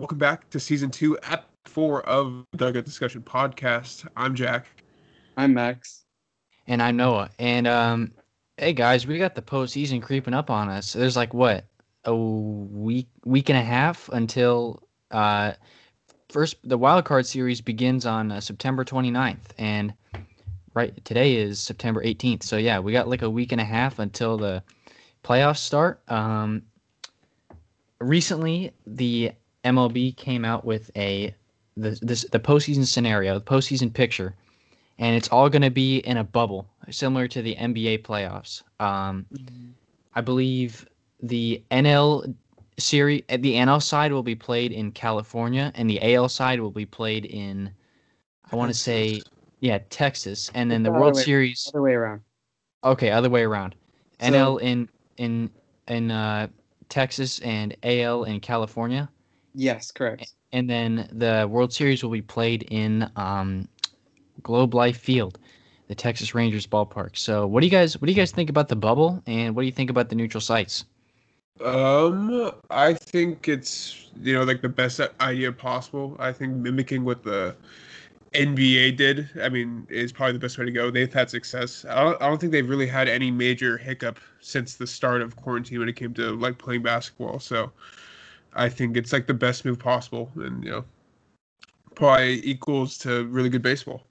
welcome back to season two, at four of the Dugout Discussion podcast. I'm Jack. I'm Max. And I'm Noah. And um, hey guys, we got the postseason creeping up on us. There's like what a week, week and a half until uh, first the wild card series begins on uh, September 29th, and right today is September 18th. So yeah, we got like a week and a half until the playoffs start. Um, recently, the MLB came out with a the this the postseason scenario, the postseason picture, and it's all going to be in a bubble, similar to the NBA playoffs. Um, I believe the NL series, the NL side will be played in California, and the AL side will be played in, I want to say, yeah, Texas, and then the Other World way- Series. Other way around. Okay, other way around. So- NL in in in uh, Texas and AL in California, Yes, correct. and then the World Series will be played in um, Globe Life Field, the Texas Rangers ballpark. So, what do you guys what do you guys think about the bubble, and what do you think about the neutral sites? Um, I think it's you know like the best idea possible. I think mimicking what the NBA did, I mean, is probably the best way to go. They've had success. I don't, I don't think they've really had any major hiccup since the start of quarantine when it came to like playing basketball. So, I think it's like the best move possible, and you know, probably equals to really good baseball.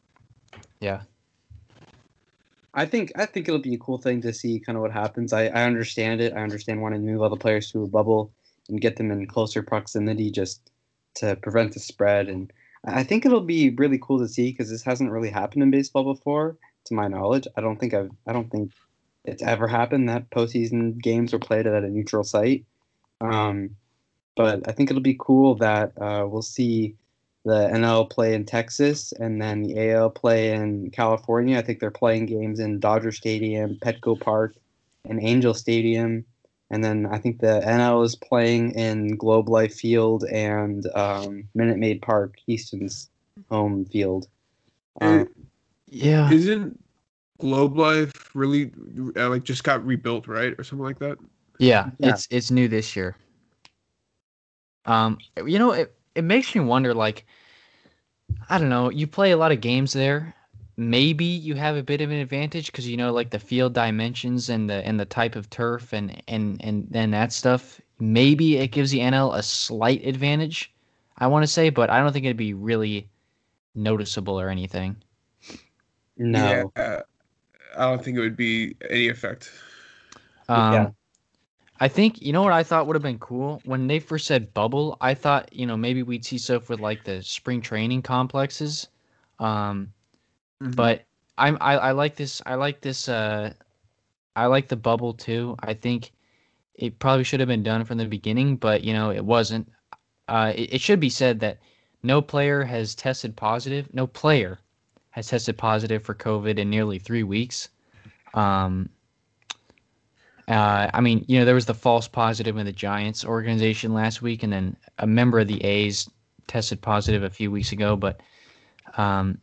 Yeah, I think I think it'll be a cool thing to see kind of what happens. I, I understand it. I understand wanting to move all the players to a bubble and get them in closer proximity just to prevent the spread. And I I think it'll be really cool to see because this hasn't really happened in baseball before, to my knowledge. I don't think I've I don't think it's ever happened that postseason games were played at a neutral site. Um, but I think it'll be cool that uh, we'll see the NL play in Texas and then the AL play in California. I think they're playing games in Dodger Stadium, Petco Park, and Angel Stadium. And then I think the NL is playing in Globe Life Field and um, Minute Maid Park, Houston's home field. Um, yeah. Isn't Globe Life really uh, like just got rebuilt, right, or something like that? Yeah, Yeah. it's it's new this year. Um, you know, it it makes me wonder. Like, I don't know. You play a lot of games there. Maybe you have a bit of an advantage because you know, like the field dimensions and the and the type of turf and and and and that stuff. Maybe it gives the NL a slight advantage. I want to say, but I don't think it'd be really noticeable or anything. no. Yeah, I don't think it would be any effect. Um, Yeah. I think you know what I thought would have been cool when they first said bubble. I thought you know maybe we'd see stuff with like the spring training complexes, um, Mm-hmm. but I'm I, I like this. I like this. Uh, I like the bubble too. I think it probably should have been done from the beginning, but you know it wasn't. Uh, it, it should be said that no player has tested positive. No player has tested positive for COVID in nearly three weeks. Um, uh, I mean, you know, there was the false positive in the Giants organization last week, and then a member of the A's tested positive a few weeks ago. But um,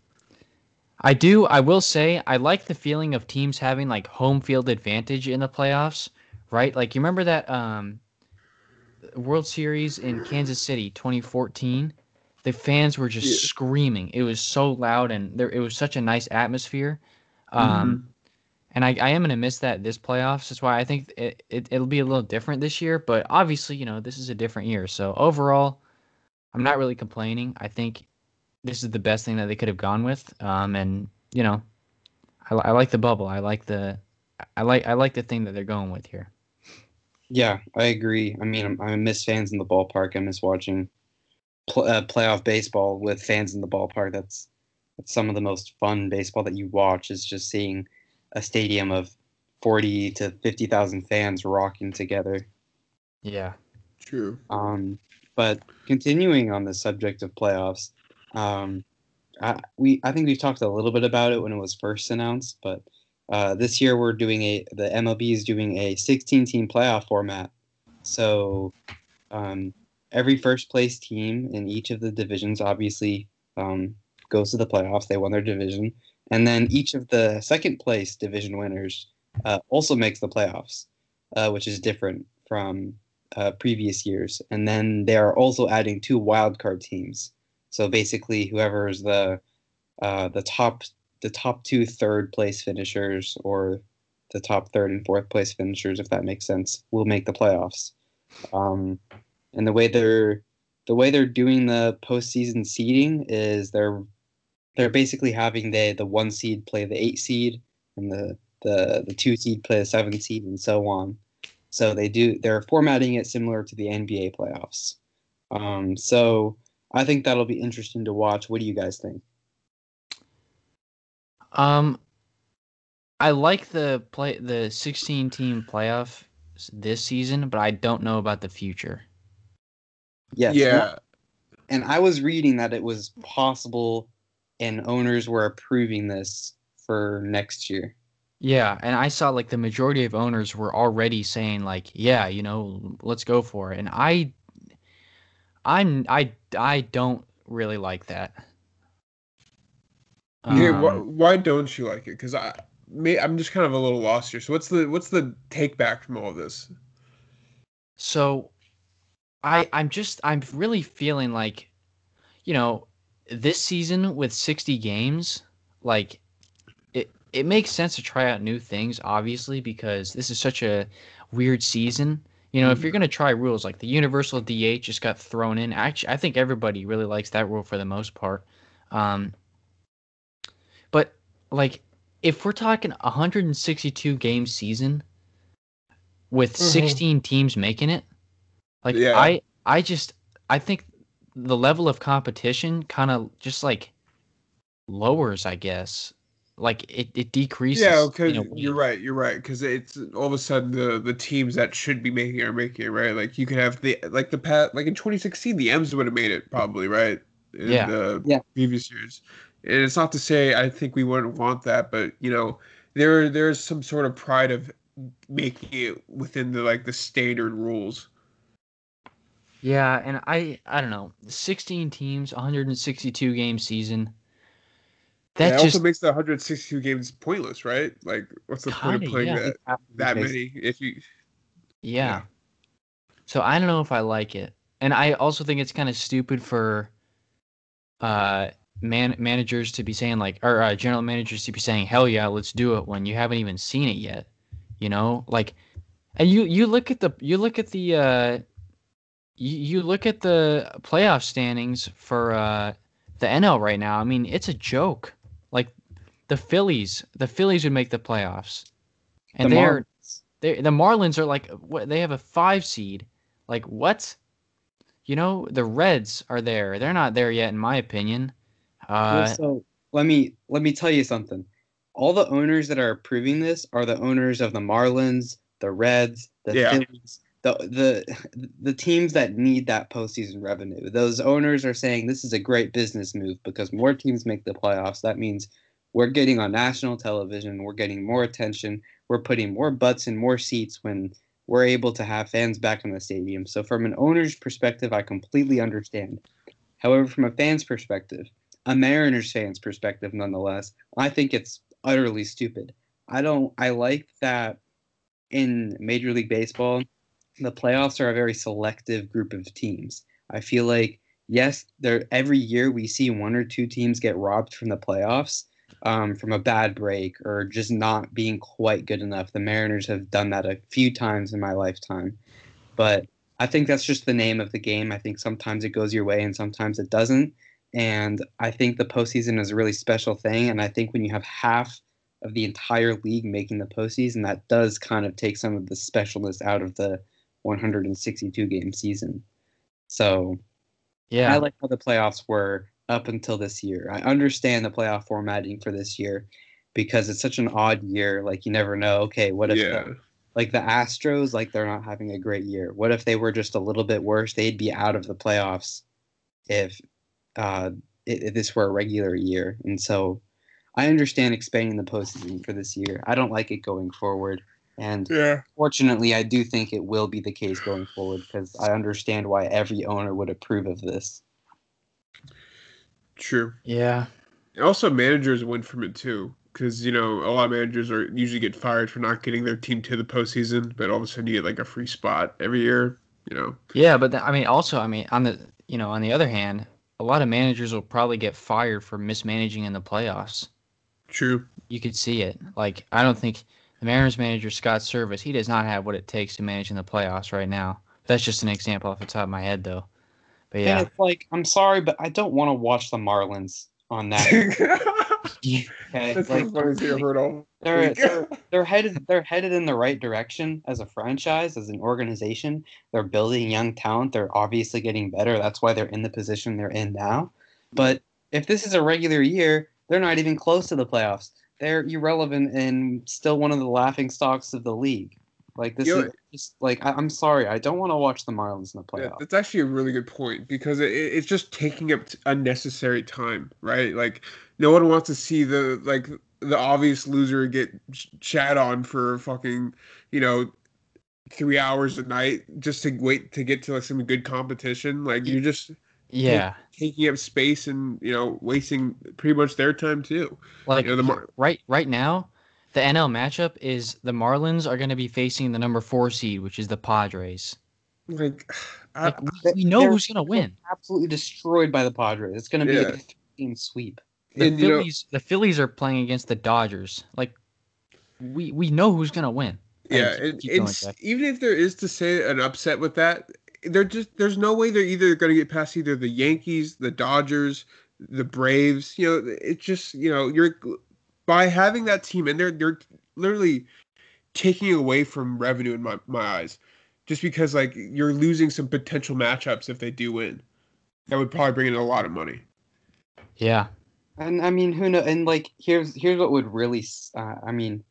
I do, I will say, I like the feeling of teams having like home field advantage in the playoffs, right? Like, you remember that um, World Series in Kansas City 2014? The fans were just Yeah. screaming. It was so loud, and there it was such a nice atmosphere. Um, and I, I am going to miss that this playoffs. That's why I think it, it, it'll be a little different this year. But obviously, you know, this is a different year. So overall, I'm not really complaining. I think this is the best thing that they could have gone with. Um, and, you know, I, I like the bubble. I like the. I like I like the thing that they're going with here. Yeah, I agree. I mean, I miss fans in the ballpark. I miss watching pl- uh, playoff baseball with fans in the ballpark. That's that's some of the most fun baseball that you watch is just seeing a stadium of forty to fifty thousand fans rocking together. Yeah. True. Um, but continuing on the subject of playoffs, um, I, we I think we talked a little bit about it when it was first announced, but uh, this year we're doing a the MLB is doing a 16 team playoff format. So um, every first place team in each of the divisions obviously um, goes to the playoffs. They won their division, and then each of the second place division winners uh, also makes the playoffs, uh, which is different from uh, previous years, and then they are also adding two wildcard teams. So basically, whoever is the uh, the top the top two third place finishers or the top third and fourth place finishers, if that makes sense, will make the playoffs. Um, and the way they're the way they're doing the postseason seeding is they're they're basically having the the one seed play the eight seed and the the the two seed play the seven seed and so on. So they do they're formatting it similar to the NBA playoffs. Um, so I think that'll be interesting to watch. What do you guys think? Um, I like the play the 16 team playoff this season, but I don't know about the future. Yes. yeah. And I was reading that it was possible and owners were approving this for next year. Yeah, and I saw like the majority of owners were already saying like, yeah, you know, let's go for it. And I I'm I I don't really like that. Yeah, why, Um, why don't you like it? Because I, may, I'm just kind of a little lost here. So what's the what's the take back from all of this? So I I'm just I'm really feeling like you know, this season with 60 games, like it it makes sense to try out new things obviously because this is such a weird season. You know, if you're going to try rules like the universal DH just got thrown in. Actually, I think everybody really likes that rule for the most part. Um but like if we're talking 162 game season with Mhm. 16 teams making it, like Yeah. I I just I think the level of competition kind of just like lowers, I guess. Like it, it decreases. Yeah, because in a way. you're right. You're right. Because it's all of a sudden the the teams that should be making it are making it right. Like you could have the like the pat like in 2016 the M's would have made it probably right. In Yeah. The Yeah. Previous years, and it's not to say I think we wouldn't want that, but you know there there's some sort of pride of making it within the like the standard rules. Yeah, and I I don't know, 16 teams, 162 game season. That it just also makes the 162 games pointless, right? Like, what's the point Kinda, of playing yeah. that that many if you? yeah. So I don't know if I like it. And I also think it's kind of stupid for uh man managers to be saying like or uh, general managers to be saying hell yeah, let's do it when you haven't even seen it yet. You know? Like and you you look at the you look at the uh you, you look at the playoff standings for uh the NL right now. I mean, it's a joke. Like the Phillies, the Phillies would make the playoffs. And The they're Marlins. they the Marlins are like what they have a five seed. Like what? You know, the Reds are there. They're not there yet, in my opinion. Well, Uh, so let me let me tell you something. All the owners that are approving this are the owners of the Marlins, the Reds, the Yeah. Phillies, the the the teams that need that postseason revenue. Those owners are saying this is a great business move because more teams make the playoffs. That means we're getting on national television, we're getting more attention, we're putting more butts in more seats when we're able to have fans back in the stadium. So from an owner's perspective, I completely understand. However, from a fan's perspective, a Mariners fan's perspective nonetheless, I think it's utterly stupid. I don't I like that in Major League Baseball, the playoffs are a very selective group of teams. I feel like yes, there every year we see one or two teams get robbed from the playoffs um, from a bad break or just not being quite good enough. The Mariners have done that a few times in my lifetime, but I think that's just the name of the game. I think sometimes it goes your way and sometimes it doesn't. And I think the postseason is a really special thing. And I think when you have half of the entire league making the postseason, that does kind of take some of the specialness out of the 162 game season. So yeah, I like how the playoffs were up until this year. I understand the playoff formatting for this year because it's such an odd year. Like you never know. Okay, what if Yeah. the, like the Astros like they're not having a great year? What if they were just a little bit worse? They'd be out of the playoffs if uh, i- if this were a regular year. And so I understand expanding the postseason for this year. I don't like it going forward. And Yeah. fortunately, I do think it will be the case going forward because I understand why every owner would approve of this. True. yeah, And also, managers win from it too, because you know a lot of managers are usually get fired for not getting their team to the postseason, but all of a sudden you get like a free spot every year. You know. Yeah, but th- I mean, also, I mean, on the you know, on the other hand, a lot of managers will probably get fired for mismanaging in the playoffs. True. You could see it. Like, I don't think the Mariners manager Scott Servais, he does not have what it takes to manage in the playoffs right now. That's just an example off the top of my head, though. But And yeah, it's like, I'm sorry, but I don't want to watch the Marlins on that. okay? That's like, the funniest thing I've heard all. they're, they're they're headed they're headed in the right direction as a franchise, as an organization. They're building young talent. They're obviously getting better. That's why they're in the position they're in now. But if this is a regular year, they're not even close to the playoffs. They're irrelevant and still one of the laughing stocks of the league. Like this You know- is just like I, I'm sorry, I don't want to watch the Marlins in the Yeah, playoffs. that's actually a really good point because it, it- it's just taking up unnecessary time, right? Like no one wants to see the like the obvious loser get ch- chat on for fucking you know three hours a night just to wait to get to like some good competition. Like you're just yeah. taking up space and you know wasting pretty much their time too. Like you know, the Mar- right right now, the NL matchup is the Marlins are going to be facing the number four seed, which is the Padres. Like, I, Like, we, we know who's going to win. Absolutely destroyed by the Padres. It's going to be Yeah. a sweep. The and, you know, Phillies, the Phillies are playing against the Dodgers. Like, we we know who's going to win. Yeah, and, and Jack. even if there is to say an upset with that, they're just there's no way they're either going to get past either the Yankees, the Dodgers, the Braves. You know, it's just you know you're by having that team in there, they're literally taking away from revenue in my my eyes, just because like you're losing some potential matchups if they do win. That would probably bring in a lot of money. Yeah, And I mean, who know? And like, here's here's what would really. Uh, I mean,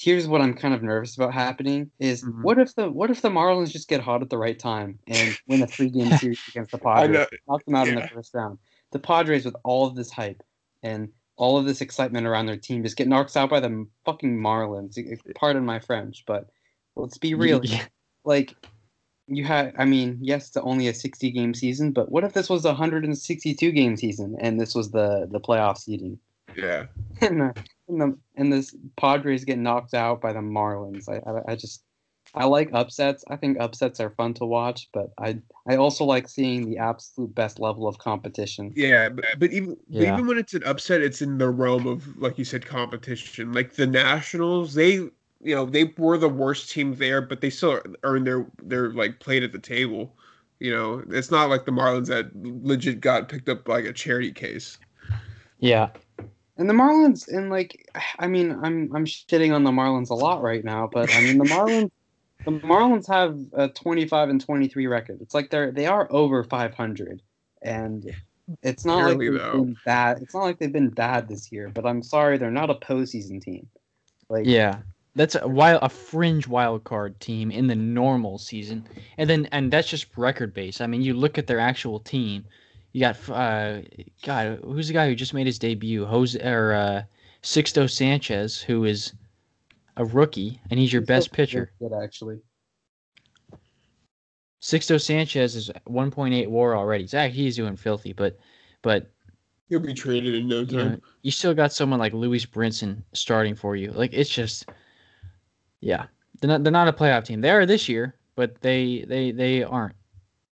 here's what I'm kind of nervous about happening is Mhm. what if the what if the Marlins just get hot at the right time and win a three game series against the Padres, knock them out in the first round. The Padres with all of this hype and all of this excitement around their team just get knocked out by the fucking Marlins. Pardon my French, but let's be real. Yeah. Like you had, I mean, yes, it's only a 60 game season, but what if this was a 162 game season and this was the the playoff seeding? Yeah, and the and the and this Padres get knocked out by the Marlins. I, I I just I like upsets. I think upsets are fun to watch, but I I also like seeing the absolute best level of competition. Yeah, but, but even but even when it's an upset, it's in the realm of like you said, competition. Like the Nationals, they you know they were the worst team there, but they still earned their their like plate at the table. You know, it's not like the Marlins that legit got picked up like a charity case. yeah, And the Marlins and like I mean I'm I'm shitting on the Marlins a lot right now, but I mean the Marlins the Marlins have a 25 and 23 record. It's like they're they are over 500 and it's not Barely, like they've though. been bad. It's not like they've been bad this year, but I'm sorry they're not a postseason team. Like yeah. That's a wild, a fringe wild card team in the normal season, and then and that's just record base. I mean, you look at their actual team. You got uh, God, who's the guy who just made his debut? Jose or uh, Sixto Sanchez, who is a rookie, and he's your he's best pitcher. Good actually. Sixto Sanchez is 1.8 WAR already. Zach, he's doing filthy, but but He'll be traded in no you, know, time. you still got someone like Lewis Brinson starting for you. Like it's just, yeah, they're not they're not a playoff team. They are this year, but they they they aren't.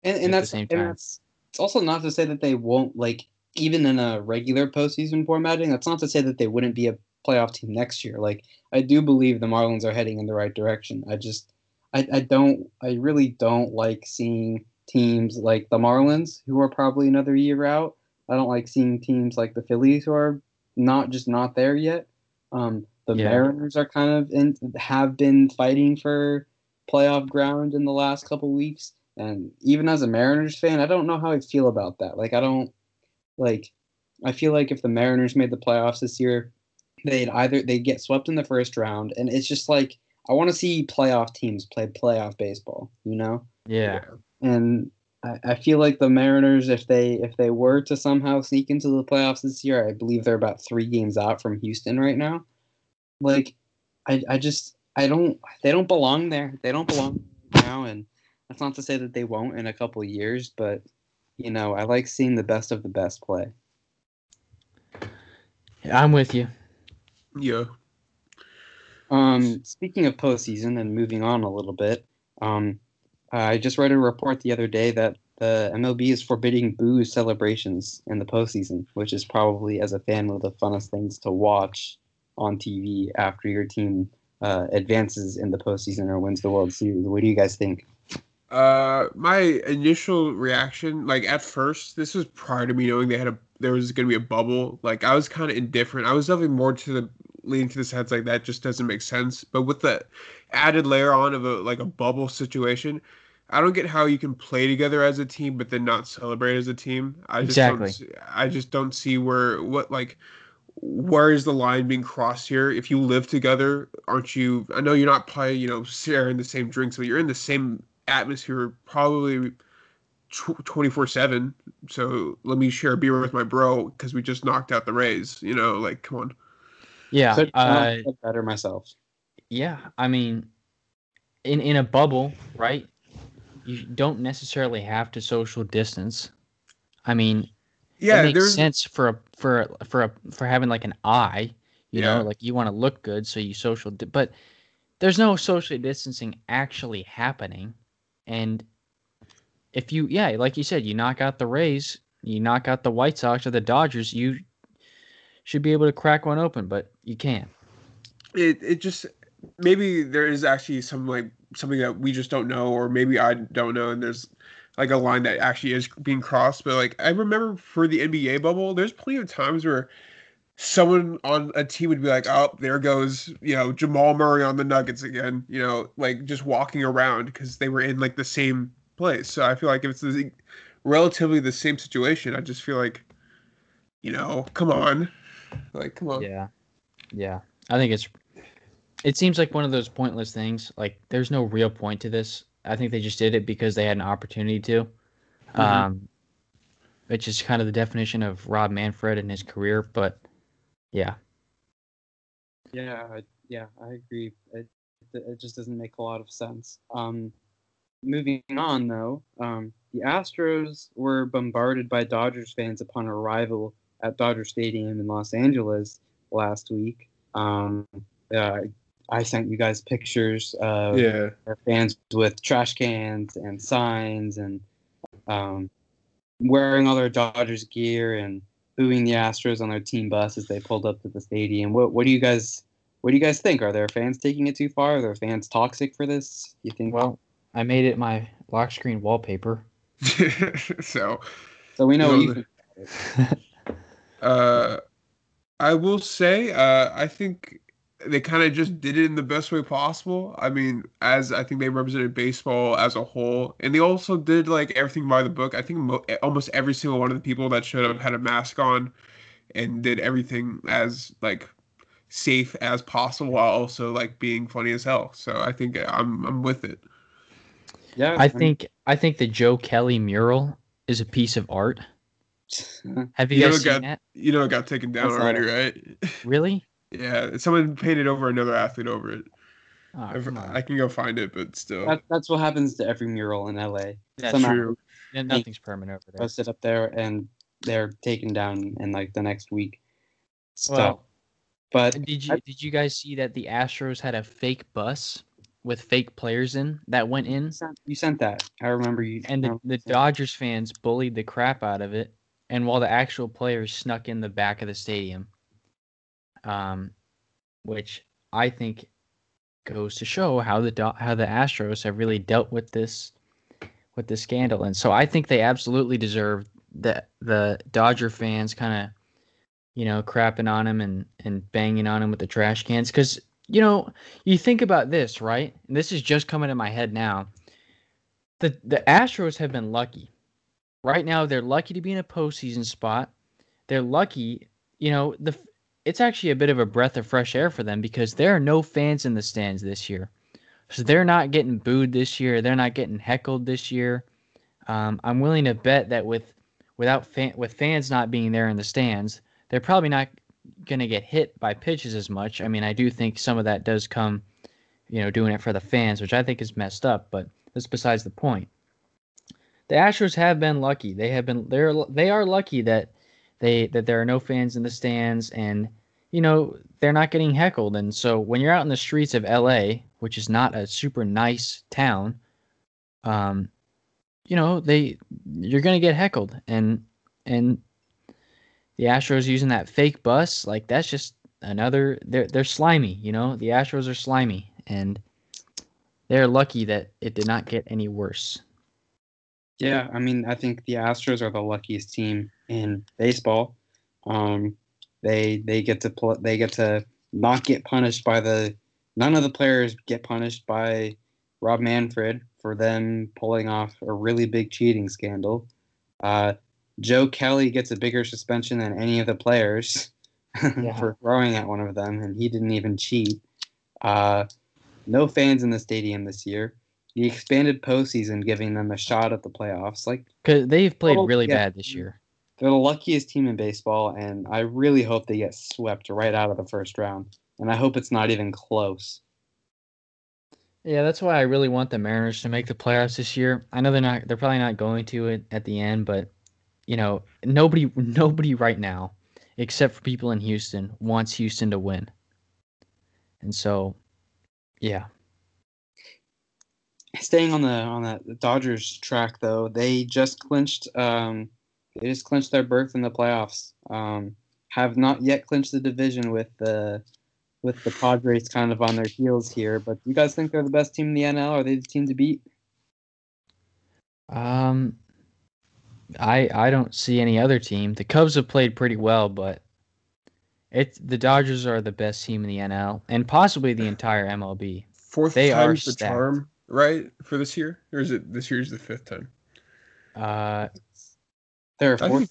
And at the and that's same and time. that's it's also not to say that they won't like even in a regular postseason formatting. That's not to say that they wouldn't be a playoff team next year. Like I do believe the Marlins are heading in the right direction. I just I, I don't I really don't like seeing teams like the Marlins who are probably another year out. I don't like seeing teams like the Phillies who are not just not there yet. Um, the Yeah. Mariners are kind of in have been fighting for playoff ground in the last couple weeks. And even as a Mariners fan, I don't know how I feel about that. Like I don't like I feel like if the Mariners made the playoffs this year, they'd either they'd get swept in the first round and it's just like I want to see playoff teams play playoff baseball, you know? Yeah, And I, I feel like the Mariners, if they if they were to somehow sneak into the playoffs this year, I believe they're about three games out from Houston right now. Like, I I just I don't they don't belong there. They don't belong now, and that's not to say that they won't in a couple years, but you know I like seeing the best of the best play. I'm with you. Yeah. Um, speaking of postseason and moving on a little bit, um, I just read a report the other day that the MLB is forbidding booze celebrations in the postseason, which is probably, as a fan, one of the funnest things to watch on TV after your team uh, advances in the postseason or wins the World Series. What do you guys think? Uh, my initial reaction, like at first, this was prior to me knowing they had a there was going to be a bubble. Like I was kind of indifferent. I was definitely more to the leaning to the sense like that just doesn't make sense. But with the added layer on of a like a bubble situation, I don't get how you can play together as a team but then not celebrate as a team. I just Exactly. don't see, I just don't see where what like where is the line being crossed here? If you live together, aren't you I know you're not probably, you know, sharing the same drinks, but you're in the same atmosphere probably 24/7. So let me share a beer with my bro cuz we just knocked out the Rays, you know, like come on. Yeah. Could Uh, have better myself. yeah. I mean, in in a bubble, right? You don't necessarily have to social distance. I mean, Yeah, it makes there's sense for a for a, for a for having like an eye. You Yeah. know, like you want to look good, so you social. Di- but there's no social distancing actually happening, and if you yeah, like you said, you knock out the Rays, you knock out the White Sox or the Dodgers, you should be able to crack one open, but you can't. it it just maybe there is actually some like something that we just don't know or maybe I don't know and there's like a line that actually is being crossed but like I remember for the NBA bubble there's plenty of times where someone on a team would be like oh there goes you know Jamal Murray on the Nuggets again you know like just walking around because they were in like the same place so I feel like if it's the, relatively the same situation I just feel like you know come on like come on Yeah. Yeah. I think it's it seems like one of those pointless things. Like there's no real point to this. I think they just did it because they had an opportunity to. Mhm. Um which is kind of the definition of Rob Manfred and his career, but yeah. Yeah, I, yeah, I agree. It, it just doesn't make a lot of sense. Um, moving on, though, um, the Astros were bombarded by Dodgers fans upon arrival at Dodger Stadium in Los Angeles last week. Um, uh, I sent you guys pictures of yeah their fans with trash cans and signs and um, wearing all their Dodgers gear and booing the Astros on their team bus as they pulled up to the stadium. What what do you guys what do you guys think? Are their fans taking it too far? Are their fans toxic for this? You think? Well, I made it my lock screen wallpaper. so so we know what no, you the- think. uh i will say uh i think they kind of just did it in the best way possible i mean as i think they represented baseball as a whole and they also did like everything by the book i think mo- eh, almost every single one of the people that showed up had a mask on and did everything as like safe as possible while also like being funny as hell so i think eh, i'm i'm with it Yeah, I think I think the Joe Kelly mural is a piece of art. Have you You guys know, seen got- that? you know it got taken down That's already all right Really? Yeah someone painted over another athlete over it Oh, If- come. I can go find it, but still. that, that's what happens to every mural in LA. That's somehow- true. Yeah, Nothing's permanent over there. Posted up there and they're taken down in like the next week. So, Well, but Did you did you guys see that the Astros had a fake bus with fake players in that went in? you sent, you sent that. I remember you. And the, the Dodgers fans bullied the crap out of it, and while the actual players snuck in the back of the stadium, um, which I think goes to show how the how the Astros have really dealt with this with this scandal, and so I think they absolutely deserve the the Dodger fans kind of you know crapping on him and and banging on him with the trash cans because you know you think about this right, and this is just coming to my head now the the Astros have been lucky. Right now, they're lucky to be in a postseason spot. They're lucky, you know. The it's actually a bit of a breath of fresh air for them because there are no fans in the stands this year, so they're not getting booed this year. They're not getting heckled this year. Um, I'm willing to bet that with without fan, with fans not being there in the stands, they're probably not going to get hit by pitches as much. I mean, I do think some of that does come, you know, doing it for the fans, which I think is messed up, but that's besides the point. The Astros have been lucky. They have been they're they are lucky that they that there are no fans in the stands and you know they're not getting heckled and so when you're out in the streets of LA, which is not a super nice town, um, you know, they you're gonna get heckled, and and the Astros using that fake bus, like that's just another. They're they're slimy, you know. The Astros are slimy, and they're lucky that it did not get any worse. Yeah, I mean, I think the Astros are the luckiest team in baseball. Um, they they get to pl- they get to not get punished by the none of the players get punished by Rob Manfred for them pulling off a really big cheating scandal. Uh, Joe Kelly gets a bigger suspension than any of the players Yeah. for throwing at one of them, and he didn't even cheat. Uh, no fans in the stadium this year. The expanded postseason giving them a shot at the playoffs. Like Cause they've played Oh, really yeah. bad this year. They're the luckiest team in baseball, and I really hope they get swept right out of the first round. And I hope it's not even close. Yeah, that's why I really want the Mariners to make the playoffs this year. I know they're not they're probably not going to it at the end, but you know, nobody nobody right now except for people in Houston wants Houston to win. And so yeah. Staying on the on that Dodgers track though, they just clinched um, they just clinched their berth in the playoffs. Um, have not yet clinched the division with the with the Padres kind of on their heels here. But do you guys think they're the best team in the NL? Are they the team to beat? Um I I don't see any other team. The Cubs have played pretty well, but it's the Dodgers are the best team in the NL and possibly the entire MLB. Fourth They are time's the charm, right? For this year, or is it this year's the fifth time? Uh They're fourth. think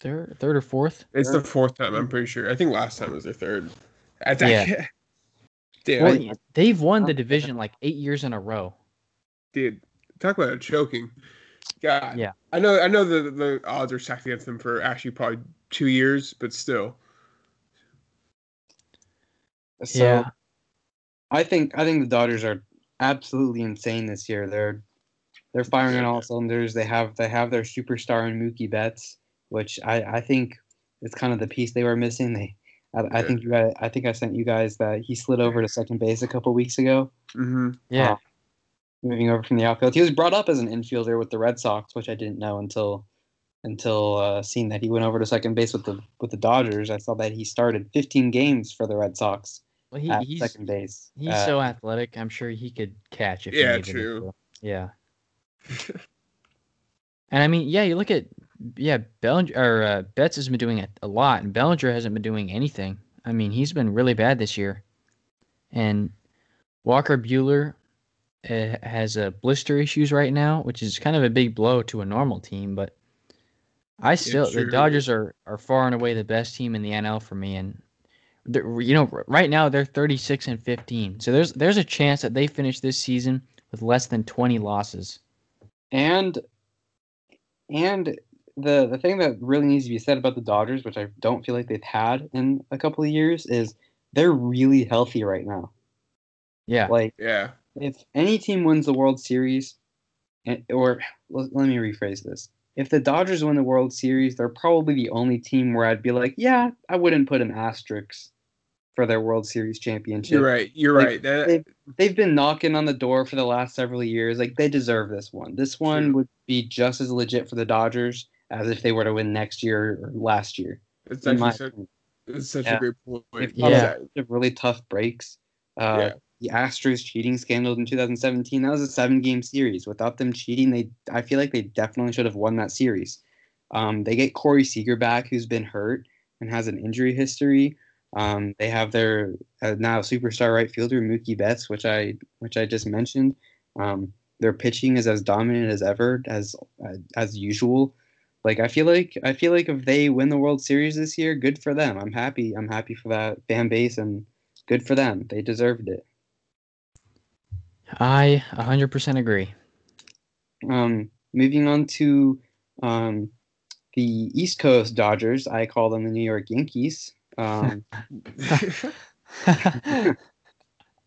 third third or fourth? it's the fourth time. I'm pretty sure. I think last time was their third. At Yeah. Damn, Well, I- they've won the division like 8 years in a row. dude, talk about choking. God. Yeah. I know. I know the the odds are stacked against them for actually probably two years, but still. So yeah. I think I think the Dodgers are absolutely insane this year. They're they're firing on all cylinders. They have they have their superstar in Mookie Betts, which I, I think is kind of the piece they were missing. They I, I think you guys I think I sent you guys that he slid over to second base a couple weeks ago, Mm-hmm. Yeah. Uh, moving over from the outfield. He was brought up as an infielder with the Red Sox, which I didn't know until until uh, seeing that he went over to second base with the with the Dodgers. I saw that he started 15 games for the Red Sox Well, he, at he's second base. he's Uh, so athletic. I'm sure he could catch if he Yeah, needed it true. to. Yeah. And I mean, yeah, you look at yeah, Bellinger or uh, Betts has been doing it a lot, and Bellinger hasn't been doing anything. I mean, he's been really bad this year, and Walker Buehler uh, has uh, blister issues right now, which is kind of a big blow to a normal team. But I still, the. Dodgers are are far and away the best team in the NL for me, and you know, right now they're 36 and 15. So there's there's a chance that they finish this season with less than 20 losses. And and the the thing that really needs to be said about the Dodgers, which I don't feel like they've had in a couple of years, is they're really healthy right now. Yeah. Like Yeah. if any team wins the World Series, eh, or let, let me rephrase this: if the Dodgers win the World Series, they're probably the only team where I'd be like, yeah, I wouldn't put an asterisk for their World Series championship. You're right. You're Like, right. That, they- they've been knocking on the door for the last several years. Like they deserve this one. This one True. would be just as legit for the Dodgers as if they were to win next year or last year. it's actually such, it's such Yeah. a great point. They've Yeah. yeah. really tough breaks. Uh, Yeah. The Astros cheating scandal in 2017. That was a seven-game series. Without them cheating, they I feel like they definitely should have won that series. Um, they get Corey Seager back, who's been hurt and has an injury history. Um, they have their uh, now superstar right fielder Mookie Betts, which I which I just mentioned. Um, their pitching is as dominant as ever, as uh, as usual. Like I feel like I feel like if they win the World Series this year, good for them. I'm happy. I'm happy for that fan base and good for them. They deserved it. I 100% agree. Um, moving on to um, the East Coast Dodgers, I call them the New York Yankees. Um,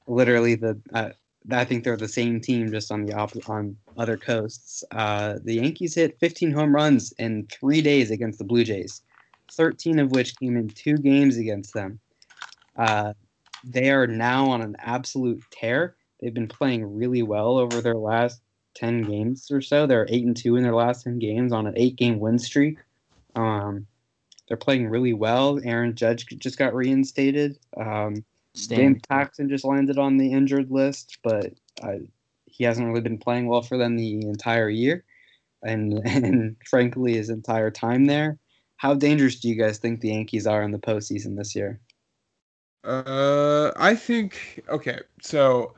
literally, the uh, I think they're the same team, just on the op- on other coasts. Uh, the Yankees hit 15 home runs in three days against the Blue Jays, 13 of which came in two games against them. Uh, they are now on an absolute tear. They've been playing really well over their last ten games or so. They're eight and two in their last ten games on an eight game win streak. Um, they're playing really well. Aaron Judge just got reinstated. Um, James Paxton just landed on the injured list, but uh, he hasn't really been playing well for them the entire year, and and frankly his entire time there. How dangerous do you guys think the Yankees are in the postseason this year? Uh, I think okay. So,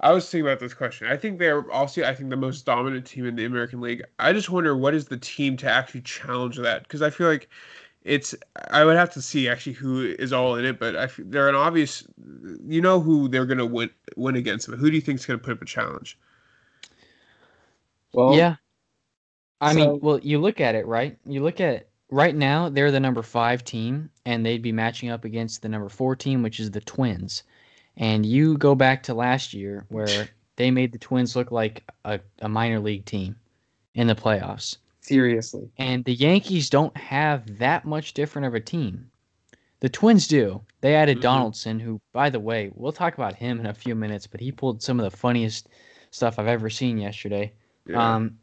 I was thinking about this question. I think they're also, I think, the most dominant team in the American League. I just wonder what is the team to actually challenge that because I feel like it's. I would have to see actually who is all in it, but I they're an obvious. You know who they're gonna win win against. But who do you think is gonna put up a challenge? Well, yeah. I so, mean, well, you look at it, right? You look at right now they're the number five team, and they'd be matching up against the number four team, which is the Twins. And you go back to last year where they made the Twins look like a, a minor league team in the playoffs. Seriously. And the Yankees don't have that much different of a team. The Twins do. They added mm-hmm. Donaldson, who, by the way, we'll talk about him in a few minutes, but he pulled some of the funniest stuff I've ever seen yesterday. Yeah. Um,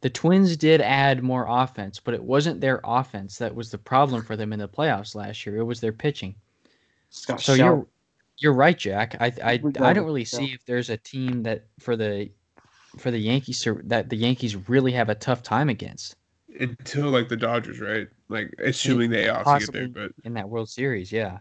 the Twins did add more offense, but it wasn't their offense that was the problem for them in the playoffs last year. It was their pitching. Scott so you're you're right, Jack. I I, I don't really see if there's a team that for the for the Yankees that the Yankees really have a tough time against. Until like the Dodgers, right? Like assuming they also get there, but in that World Series, yeah.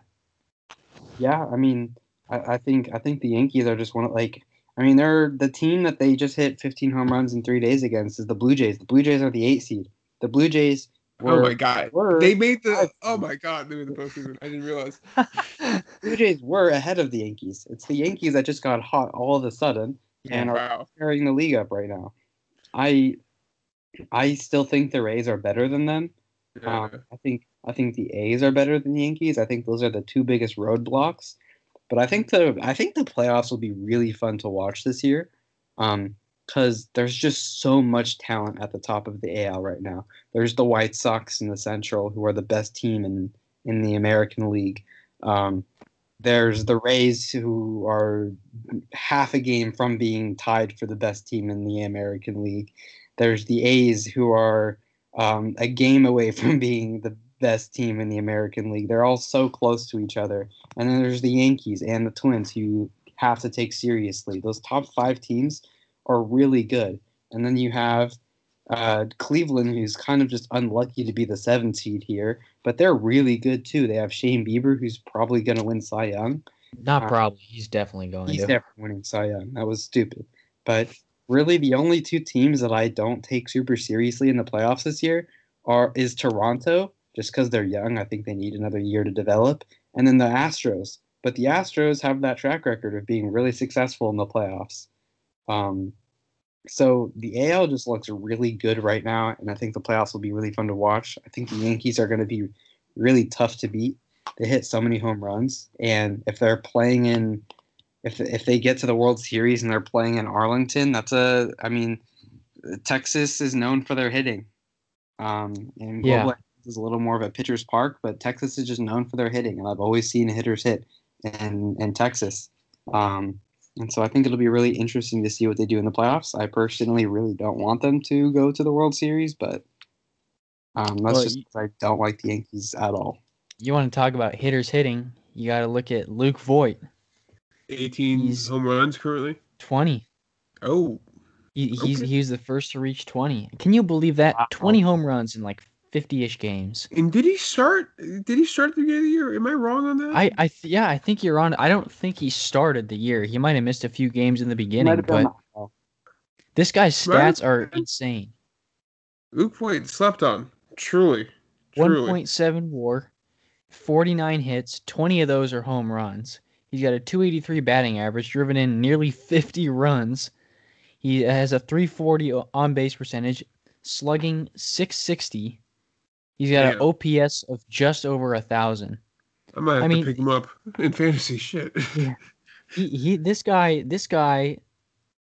Yeah, I mean, I, I think I think the Yankees are just one of like I mean, they're the team that they just hit 15 home runs in three days against is the Blue Jays. The Blue Jays are the eight seed. The Blue Jays. Were, oh my god! Were, they made the. Oh my god! They made the postseason. I didn't realize. Blue Jays were ahead of the Yankees. It's the Yankees that just got hot all of a sudden and wow. are carrying the league up right now. I, I still think the Rays are better than them. Yeah. Um, I think I think the A's are better than the Yankees. I think those are the two biggest roadblocks. But I think the I think the playoffs will be really fun to watch this year, because um, there's just so much talent at the top of the AL right now. There's the White Sox in the Central, who are the best team in in the American League. Um, there's the Rays, who are half a game from being tied for the best team in the American League. There's the A's, who are um, a game away from being the best team in the American League. They're all so close to each other. And then there's the Yankees and the Twins who have to take seriously. Those top five teams are really good. And then you have uh, Cleveland, who's kind of just unlucky to be the seventh seed here, but they're really good too. They have Shane Bieber, who's probably going to win Cy Young. Not uh, probably. He's definitely going he's to. definitely winning Cy Young. That was stupid. But really, the only two teams that I don't take super seriously in the playoffs this year are is Toronto just because they're young. I think they need another year to develop. And then the Astros. But the Astros have that track record of being really successful in the playoffs. Um, so the AL just looks really good right now, and I think the playoffs will be really fun to watch. I think the Yankees are going to be really tough to beat. They hit so many home runs, and if they're playing in, if if they get to the World Series and they're playing in Arlington, that's a. I mean, Texas is known for their hitting, um, and yeah is a little more of a pitcher's park, but Texas is just known for their hitting, and I've always seen hitters hit in in Texas. Um, and so I think it'll be really interesting to see what they do in the playoffs. I personally really don't want them to go to the World Series, but um, that's well, just I don't like the Yankees at all. You want to talk about hitters hitting? You got to look at Luke Voit. 18 he's home runs currently. 20. Oh. He, he's okay. he's the first to reach 20. Can you believe that? Wow. 20 home runs in like 50-ish games. And did he start? Did he start the beginning of the year? Am I wrong on that? I, I, th- yeah, I think you're on. I don't think he started the year. He might have missed a few games in the beginning, but this guy's stats right? are insane. Luke Voit slept on. Truly. Truly. 1.7 WAR, 49 hits. 20 of those are home runs. He's got a 283 batting average, driven in nearly 50 runs. He has a 340 on base percentage, slugging 660 He's got Damn. an OPS of just over a thousand. I might have I to mean, pick him up in fantasy shit. yeah. He, he this guy this guy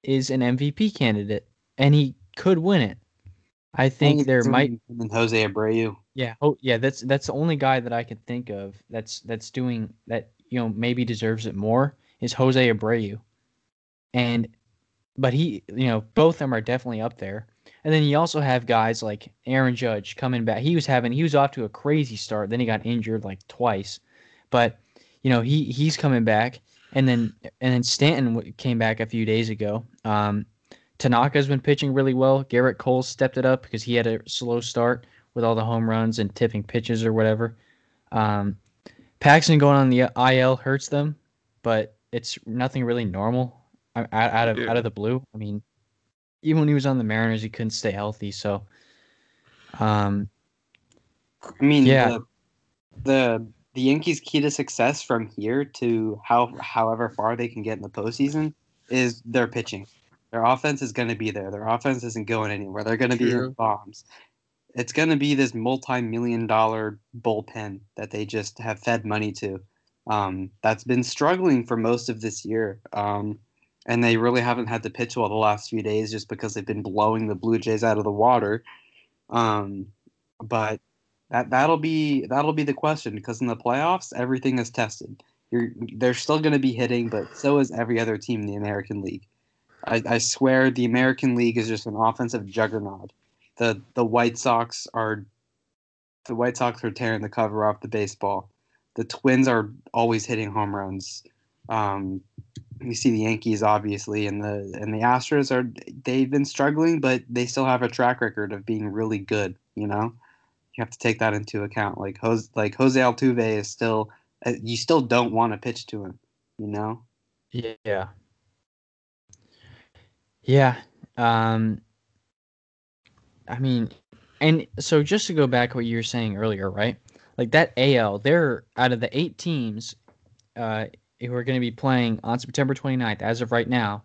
is an MVP candidate and he could win it. I think I there might and Jose Abreu. Yeah, oh yeah, that's that's the only guy that I can think of that's that's doing that, you know, maybe deserves it more is Jose Abreu. And but he, you know, both of them are definitely up there. And then you also have guys like Aaron Judge coming back. He was having he was off to a crazy start. Then he got injured like twice, but you know he he's coming back. And then and then Stanton came back a few days ago. Um, Tanaka's been pitching really well. Gerrit Cole stepped it up because he had a slow start with all the home runs and tipping pitches or whatever. Um, Paxton going on the IL hurts them, but it's nothing really normal out, out of Yeah. out of the blue. I mean, even when he was on the Mariners, he couldn't stay healthy. So, um, I mean, Yeah. the, the the Yankees' key to success from here to how however far they can get in the postseason is their pitching. Their offense is going to be there. Their offense isn't going anywhere. They're going to be True. hitting bombs. It's going to be this multi-million dollar bullpen that they just have fed money to. Um, that's been struggling for most of this year. Um, and they really haven't had to pitch well the last few days just because they've been blowing the Blue Jays out of the water. Um, but that that'll be that'll be the question because in the playoffs everything is tested. You're they're still going to be hitting, but so is every other team in the American League. I, I swear the American League is just an offensive juggernaut. The the White Sox are the White Sox are tearing the cover off the baseball. The Twins are always hitting home runs. Um, you see the Yankees obviously, and the and the Astros are they've been struggling, but they still have a track record of being really good. You know, you have to take that into account. Like Jose, like Jose Altuve is still, uh, you still don't want to pitch to him. You know, yeah, yeah. Um, I mean, and so just to go back what you were saying earlier, right? Like that AL, they're out of the eight teams uh, who are going to be playing on September 29th, as of right now,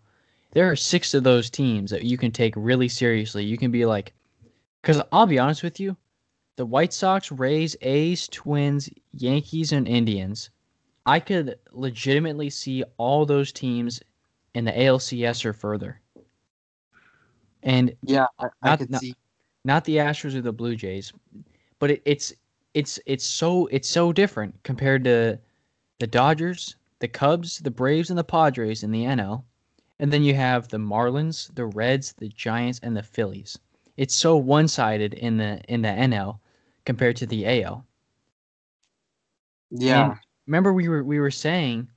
there are six of those teams that you can take really seriously. You can be like, because I'll be honest with you, the White Sox, Rays, A's, Twins, Yankees, and Indians, I could legitimately see all those teams in the ALCS or further. And yeah, I, I Not- could not- see. not the Astros or the Blue Jays, but it, it's it's it's so it's so different compared to the Dodgers, the Cubs, the Braves, and the Padres in the NL, and then you have the Marlins, the Reds, the Giants, and the Phillies. It's so one-sided in the in the NL compared to the AL. Yeah, Remember we were we were saying.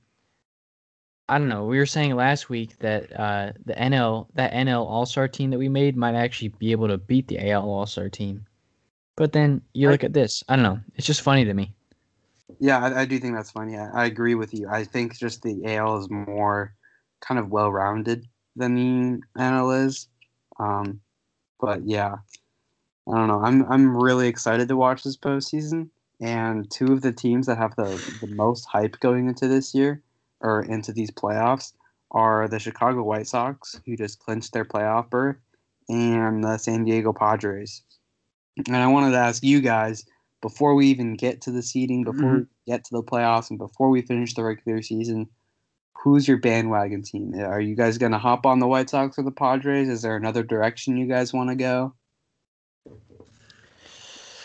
I don't know. We were saying last week that uh, the NL that NL All Star team that we made might actually be able to beat the AL All Star team. But then you look at this. I don't know. It's just funny to me. Yeah, I, I do think that's funny. I, I agree with you. I think just the AL is more kind of well-rounded than the NL is. Um, but yeah, I don't know. I'm I'm really excited to watch this postseason. And two of the teams that have the, the most hype going into this year or into these playoffs are the Chicago White Sox, who just clinched their playoff berth, and the San Diego Padres. And I wanted to ask you guys before we even get to the seeding, before we get to the playoffs, and before we finish the regular season, who's your bandwagon team? Are you guys going to hop on the White Sox or the Padres? Is there another direction you guys want to go?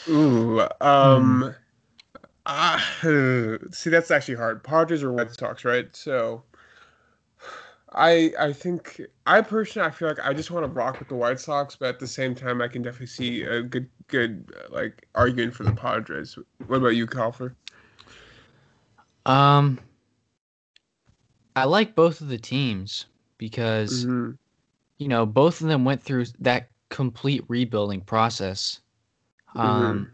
Ooh, um, ah, see, that's actually hard. Padres or White Sox, right? So, I I think I personally I feel like I just want to rock with the White Sox, but at the same time, I can definitely see a good good like argument for the Padres. What about you, Calfer? Um, I like both of the teams because hmm you know both of them went through that complete rebuilding process. Um,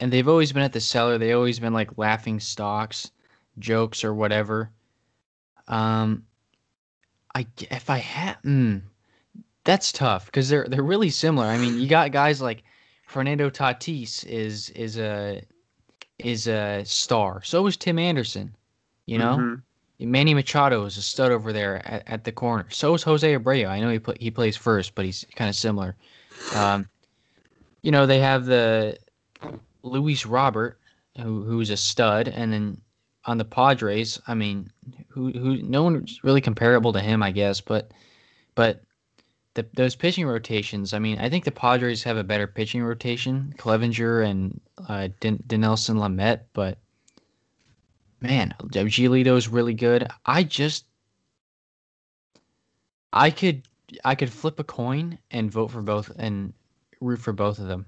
and they've always been at the cellar. They always been like laughing stocks, jokes or whatever. Um, I if I had, mm, that's tough because they're they're really similar. I mean, you got guys like Fernando Tatis is is a is a star. So is Tim Anderson. You know, Mhm. Manny Machado is a stud over there at, at the corner. So is Jose Abreu. I know he put he plays first, but he's kind of similar. Um, you know, they have the Luis Robert, who who's a stud, and then on the Padres, I mean, who who no one's really comparable to him, I guess, but but the, those pitching rotations, I mean, I think the Padres have a better pitching rotation, Clevinger and uh, Din- Dinelson Lamet, but man, Giolito's really good. I just, I could I could flip a coin and vote for both and root for both of them.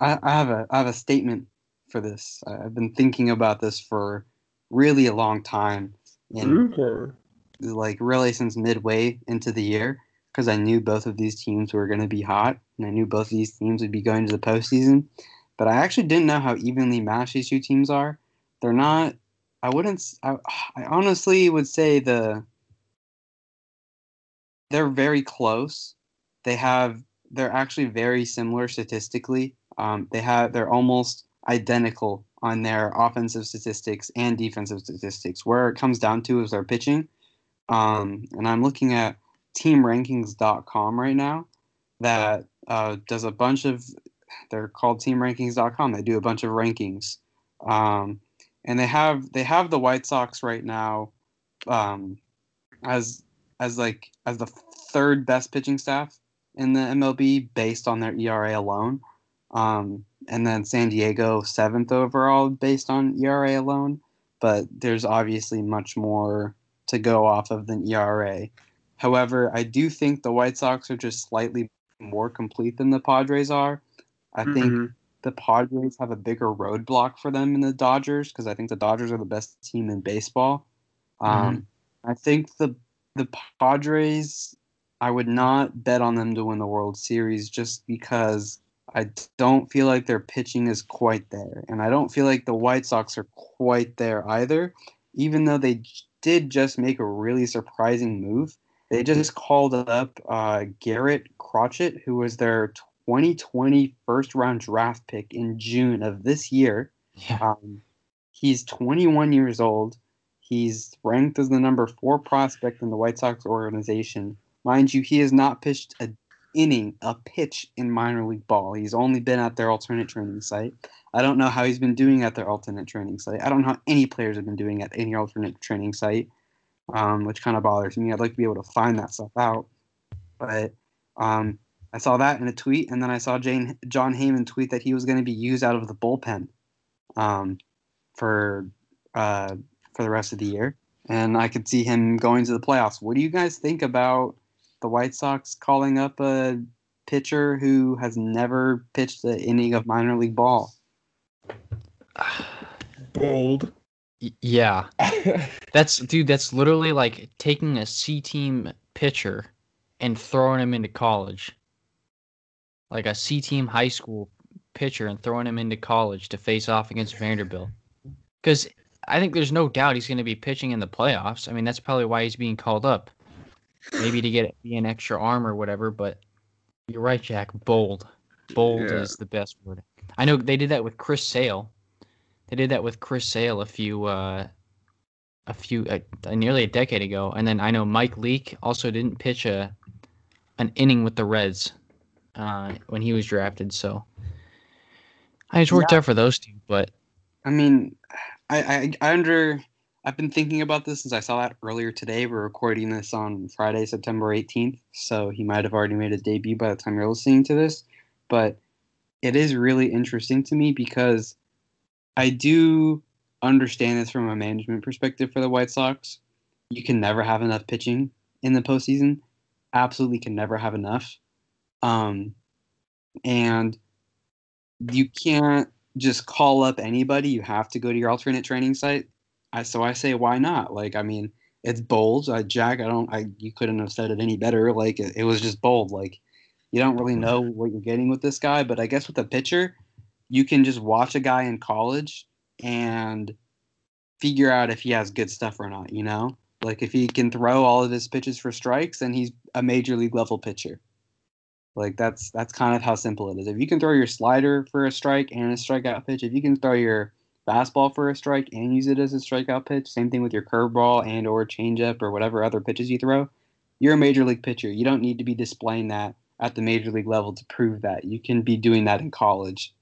I, I have a I have a statement for this. I- I've been thinking about this for really a long time, and Okay. like really since midway into the year, because I knew both of these teams were going to be hot, and I knew both of these teams would be going to the postseason. But I actually didn't know how evenly matched these two teams are. They're not. I wouldn't. I, I honestly would say the. They're very close. They have. They're actually very similar statistically. Um, they have. They're almost identical on their offensive statistics and defensive statistics. Where it comes down to is their pitching. Um, and I'm looking at teamrankings.com right now that uh, does a bunch of they're called teamrankings.com they do a bunch of rankings. Um, and they have they have the white sox right now um, as as like as the third best pitching staff in the mlb based on their era alone. Um, and then san diego seventh overall based on era alone. But there's obviously much more to go off of than ERA. However, I do think the White Sox are just slightly more complete than the Padres are. I think Mhm. the Padres have a bigger roadblock for them than the Dodgers because I think the Dodgers are the best team in baseball. Um, I think the the Padres, I would not bet on them to win the World Series just because I don't feel like their pitching is quite there, and I don't feel like the White Sox are quite there either. Even though they did just make a really surprising move, they just called up uh, Garrett Crochet, who was their 2020 first round draft pick in June of this year. Yeah. Um, he's 21 years old. He's ranked as the number four prospect in the White Sox organization. Mind you, he has not pitched a inning, a pitch in minor league ball. He's only been at their alternate training site. I don't know how he's been doing at their alternate training site. I don't know how any players have been doing at any alternate training site, um, which kind of bothers me. I'd like to be able to find that stuff out. But um, I saw that in a tweet, and then I saw Jane, Jon Heyman tweet that he was going to be used out of the bullpen um, for uh, for the rest of the year, and I could see him going to the playoffs. What do you guys think about the White Sox calling up a pitcher who has never pitched an inning of minor league ball? Bold. Yeah. That's dude. That's literally like taking a C team pitcher and throwing him into college, like a C team high school pitcher and throwing him into college to face off against Vanderbilt. Because I think there's no doubt he's going to be pitching in the playoffs. I mean, that's probably why he's being called up, maybe to get be an extra arm or whatever. But you're right, Jack. Bold, bold Yeah. is the best word. I know they did that with Chris Sale. They did that with Chris Sale a few uh, a few uh, nearly a decade ago, and then I know Mike Leake also didn't pitch a an inning with the Reds uh, when he was drafted. So I just worked out for those two, but I mean, I, I I under I've been thinking about this since I saw that earlier today. We're recording this on Friday, September 18th, so he might have already made a debut by the time you're listening to this. But it is really interesting to me because I do understand this from a management perspective for the White Sox. You can never have enough pitching in the postseason. Absolutely can never have enough. Um, and you can't just call up anybody. You have to go to your alternate training site. I so I say why not? Like I mean, it's bold. Uh, Jack, I don't. I you couldn't have said it any better. Like it, it was just bold. Like you don't really know what you're getting with this guy. But I guess with a pitcher, you can just watch a guy in college and figure out if he has good stuff or not. You know, like if he can throw all of his pitches for strikes, then he's a major league level pitcher. Like that's that's kind of how simple it is. If you can throw your slider for a strike and a strikeout pitch, if you can throw your fastball for a strike and use it as a strikeout pitch, same thing with your curveball and or changeup or whatever other pitches you throw, you're a major league pitcher. You don't need to be displaying that at the major league level to prove that. You can be doing that in college.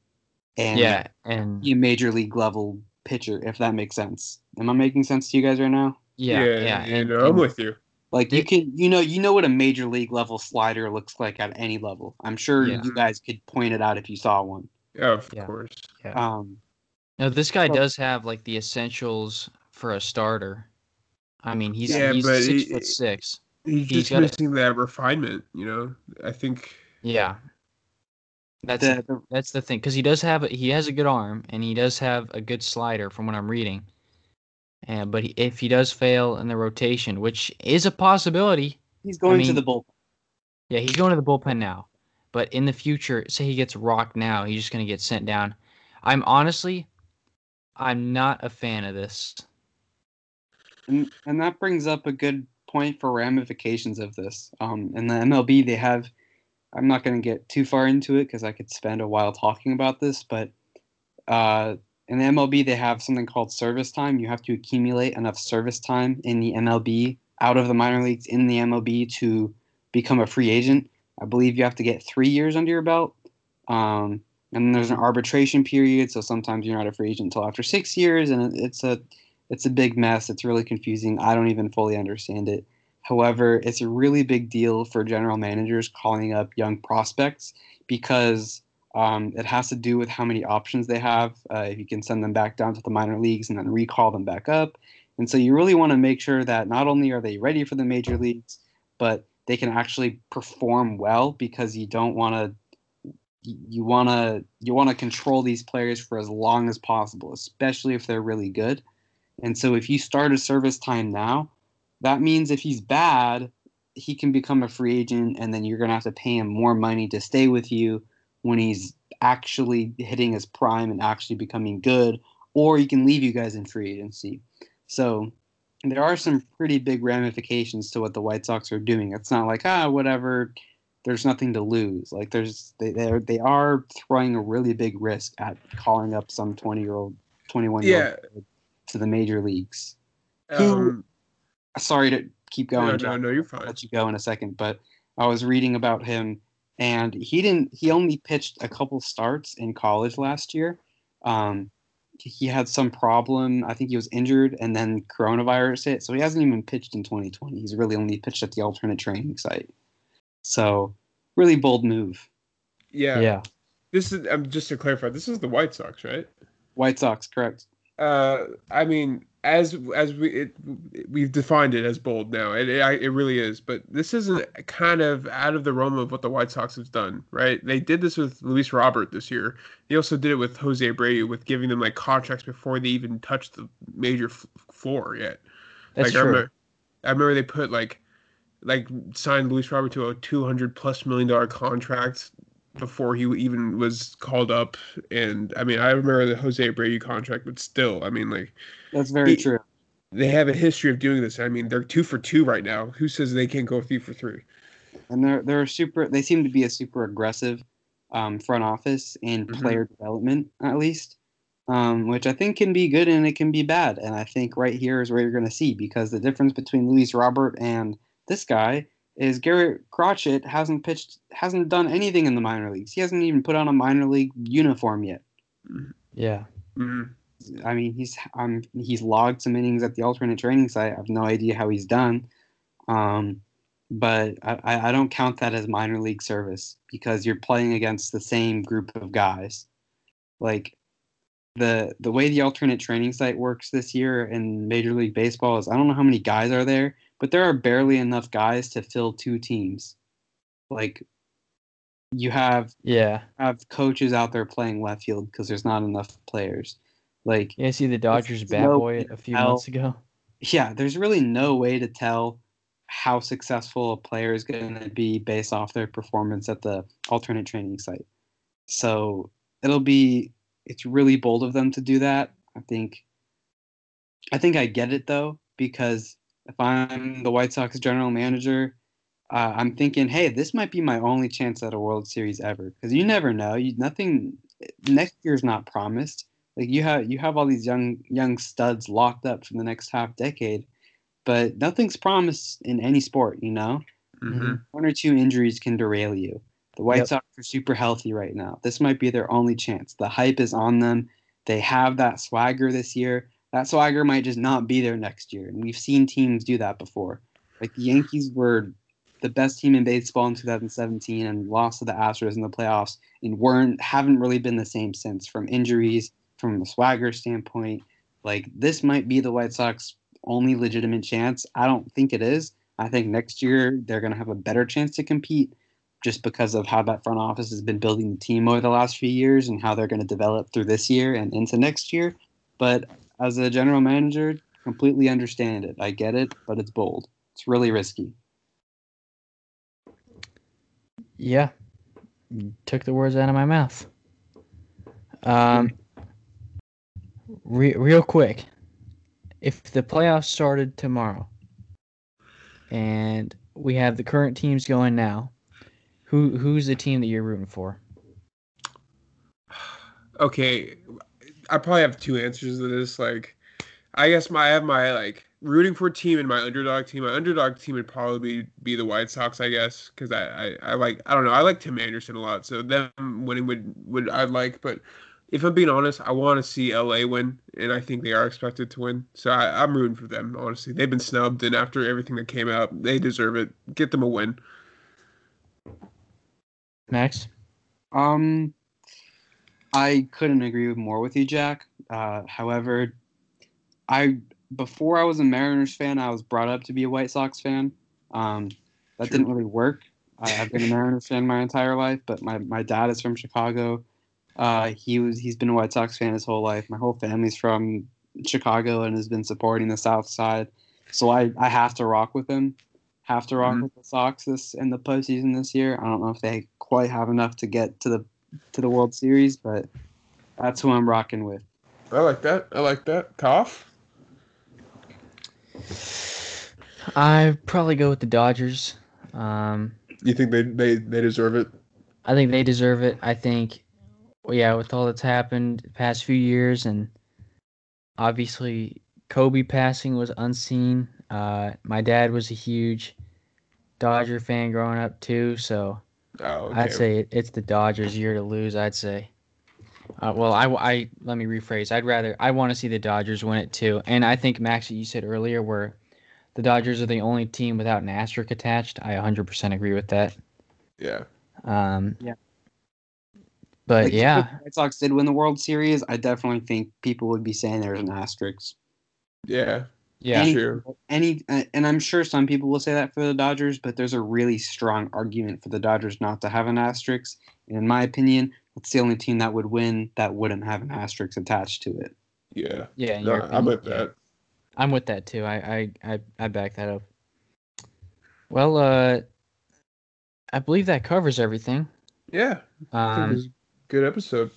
And yeah, and be a major league level pitcher, if that makes sense. Am I making sense to you guys right now? yeah, yeah, you and, know, I'm and- with you. Like you can, you know, you know what a major league level slider looks like at any level. I'm sure Yeah. you guys could point it out if you saw one. Of Yeah. course. Um, No, this guy So- does have like the essentials for a starter. I mean, he's Yeah, he's but six he- foot six. He's He's just gotta- missing that refinement, you know. I think Yeah. That's The, the, that's the thing because he does have a, he has a good arm and he does have a good slider from what I'm reading. And but he, if he does fail in the rotation, which is a possibility, he's going to mean- the bullpen. yeah, he's going to the bullpen now. But in the future, say he gets rocked now, he's just going to get sent down. I'm honestly, I'm not a fan of this. And, and that brings up a good point for ramifications of this. Um, in the MLB, they have, I'm not going to get too far into it because I could spend a while talking about this, but uh, in the MLB, they have something called service time. You have to accumulate enough service time in the MLB out of the minor leagues in the MLB to become a free agent. I believe you have to get three years under your belt. Um, and then there's an arbitration period, so sometimes you're not a free agent until after six years, and it's a it's a big mess. It's really confusing. I don't even fully understand it. However, it's a really big deal for general managers calling up young prospects because um, it has to do with how many options they have. Uh, if you can send them back down to the minor leagues and then recall them back up. And so you really want to make sure that not only are they ready for the major leagues, but they can actually perform well because you don't want to you want to you want to control these players for as long as possible, especially if they're really good. And so if you start a service time now, that means if he's bad, he can become a free agent and then you're going to have to pay him more money to stay with you when he's actually hitting his prime and actually becoming good or he can leave you guys in free agency. So there are some pretty big ramifications to what the White Sox are doing. It's not like ah whatever there's nothing to lose. Like there's they they they are throwing a really big risk at calling up some 20 year old 21 year yeah. old to the major leagues. Who- Um, Sorry to keep going. no, no, no, you're I'll fine. let you go in a second, but I was reading about him, and he didn't. He only pitched a couple starts in college last year. Um, he had some problem. I think he was injured, and then coronavirus hit, so he hasn't even pitched in 2020. He's really only pitched at the alternate training site. So, really bold move. Yeah. Yeah. This is um, just to clarify. This is the White Sox, right? White Sox, correct? Uh, I mean, as as we it, we've defined it as bold now. It, it it really is. But this isn't kind of out of the realm of what the White Sox have done, right? They did this with Luis Robert this year. They also did it with Jose Abreu, with giving them like contracts before they even touched the major f- floor yet. That's like, I true. remember, I remember they put like like signed Luis Robert to a two hundred plus million dollar contract before he even was called up. And I mean, I remember the Jose Abreu contract, but still, I mean, like That's very He- true. they have a history of doing this. I mean, they're two for two right now. Who says they can't go three for three? and they're they're super. They seem to be a super aggressive um, front office in Mhm. player development, at least, um, which I think can be good and it can be bad. And I think right here is where you're going to see because the difference between Luis Robert and this guy is Garrett Crochet hasn't pitched, hasn't done anything in the minor leagues. He hasn't even put on a minor league uniform yet. Yeah. Mhm. I mean, he's um, he's logged some innings at the alternate training site. I have no idea how he's done, um, but I, I I don't count that as minor league service because you're playing against the same group of guys. Like the the way the alternate training site works this year in Major League Baseball is I don't know how many guys are there, but there are barely enough guys to fill two teams. Like you have Yeah. have coaches out there playing left field because there's not enough players. Like Yeah. See the Dodgers bat no boy a few tell- months ago. yeah, there's really no way to tell how successful a player is going to be based off their performance at the alternate training site. So it'll be it's really bold of them to do that. I think I think I get it though because if I'm the White Sox general manager, uh, I'm thinking, hey, this might be my only chance at a World Series ever because you never know. You nothing next year's not promised. Like you have you have all these young young studs locked up for the next half decade, but nothing's promised in any sport. You know, Mhm. one or two injuries can derail you. The White Yep. Sox are super healthy right now. This might be their only chance. The hype is on them. They have that swagger this year. That swagger might just not be there next year. And we've seen teams do that before. Like the Yankees were the best team in baseball in 2017 and lost to the Astros in the playoffs and weren't haven't really been the same since from injuries, from a swagger standpoint. Like this might be the White Sox only legitimate chance. I don't think it is, I think next year they're going to have a better chance to compete just because of how that front office has been building the team over the last few years and how they're going to develop through this year and into next year. But as a general manager, completely understand it. I get it, but it's bold. It's really risky. Yeah, you took the words out of my mouth. Um, re- real quick, if the playoffs started tomorrow, and we have the current teams going now, who who's the team that you're rooting for? Okay, I probably have two answers to this. Like, I guess my I have my like rooting for team and my underdog team. My underdog team would probably be, be the White Sox, I guess, because I, I I like I don't know I like Tim Anderson a lot, so them winning would would I'd like. But if I'm being honest, I want to see LA win, and I think they are expected to win. So I, I'm rooting for them. Honestly, they've been snubbed, and after everything that came out, they deserve it. Get them a win. Max. Um, I couldn't agree more with you, Jack. Uh, however, I before I was a Mariners fan, I was brought up to be a White Sox fan. Um, that True. didn't really work. I, I've been a Mariners fan my entire life, but my, my dad is from Chicago. Uh, he was he's been a White Sox fan his whole life. My whole family's from Chicago and has been supporting the South Side. So I, I have to rock with him. Have to rock Mhm. with the Sox this in the postseason this year. I don't know if they quite have enough to get to the to the World Series, but that's who I'm rocking with. I like that. I like that. Cough. I probably go with the Dodgers. Um, You think they they they deserve it? I think they deserve it. I think, well, yeah, with all that's happened the past few years, and obviously Kobe passing was unseen. Uh, my dad was a huge Dodger fan growing up too, so Oh, okay. I'd say it's the Dodgers' year to lose. I'd say. Uh, well, I, I let me rephrase. I'd rather I want to see the Dodgers win it too, and I think Max, what you said earlier, where the Dodgers are the only team without an asterisk attached. I 100% agree with that. Yeah. Um, Yeah. But Like, yeah, if the White Sox did win the World Series, I definitely think people would be saying there's an asterisk. Yeah. Yeah, Any- True. Any, uh, and I'm sure some people will say that for the Dodgers, but there's a really strong argument for the Dodgers not to have an asterisk. And in my opinion, it's the only team that would win that wouldn't have an asterisk attached to it. Yeah. yeah. No, your I'm with yeah. that. I'm with that too. I, I, I, I back that up. Well, uh, I believe that covers everything. Yeah. I think it Um, a good episode.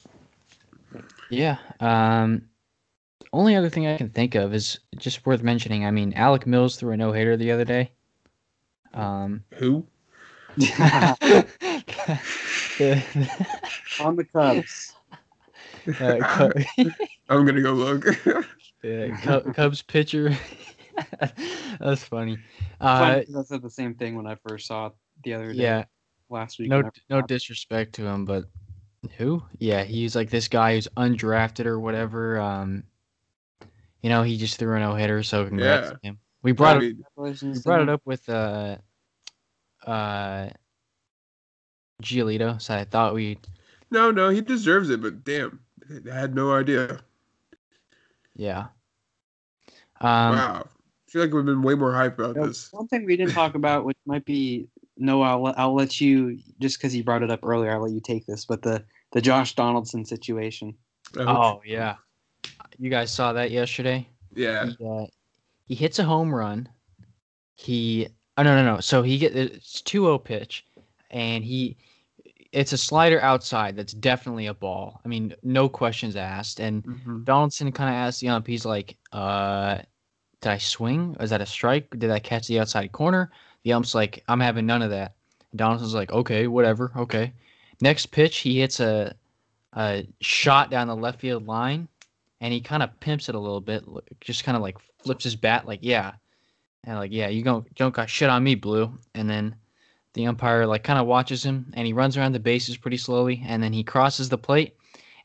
yeah. Um, only other thing I can think of is just worth mentioning. I mean, Alec Mills threw a no hitter the other day. Um, Who? the- On the Cubs. uh, Cu- I'm gonna go look. yeah, Cu- Cubs pitcher. That's funny. Funny Uh, 'cause I said the same thing when I first saw it the other day. yeah, Last week. no, no disrespect to him, but who? Yeah, he's like this guy who's undrafted or whatever. Um, you know, he just threw a no hitter, so congrats Yeah. to him. We brought I it, mean, Congratulations we brought it up with uh, uh, Giolito, so I thought we, no, no, he deserves it, but damn, I had no idea. yeah. Um, wow. I feel like we've been way more hype about You know, this. One thing we didn't talk about, which might be no, I'll let- I'll let you just because you brought it up earlier. I'll let you take this, but the the Josh Donaldson situation. I hope- Oh yeah, you guys saw that yesterday. yeah. He, uh, he hits a home run. He oh no no no. So he get it's 2-0 pitch, and he it's a slider outside. That's definitely a ball. I mean, no questions asked. And Mhm. Donaldson kind of asked the ump. He's like, "Uh, did I swing? Was that a strike? Did I catch the outside corner?" The ump's like, "I'm having none of that." And Donaldson's like, "Okay, whatever. Okay." Next pitch, he hits a a shot down the left field line, and he kind of pimps it a little bit, just kind of like flips his bat, like, "Yeah," and like, "Yeah, you don't don't got shit on me, Blue." And then the umpire like kind of watches him, and he runs around the bases pretty slowly, and then he crosses the plate,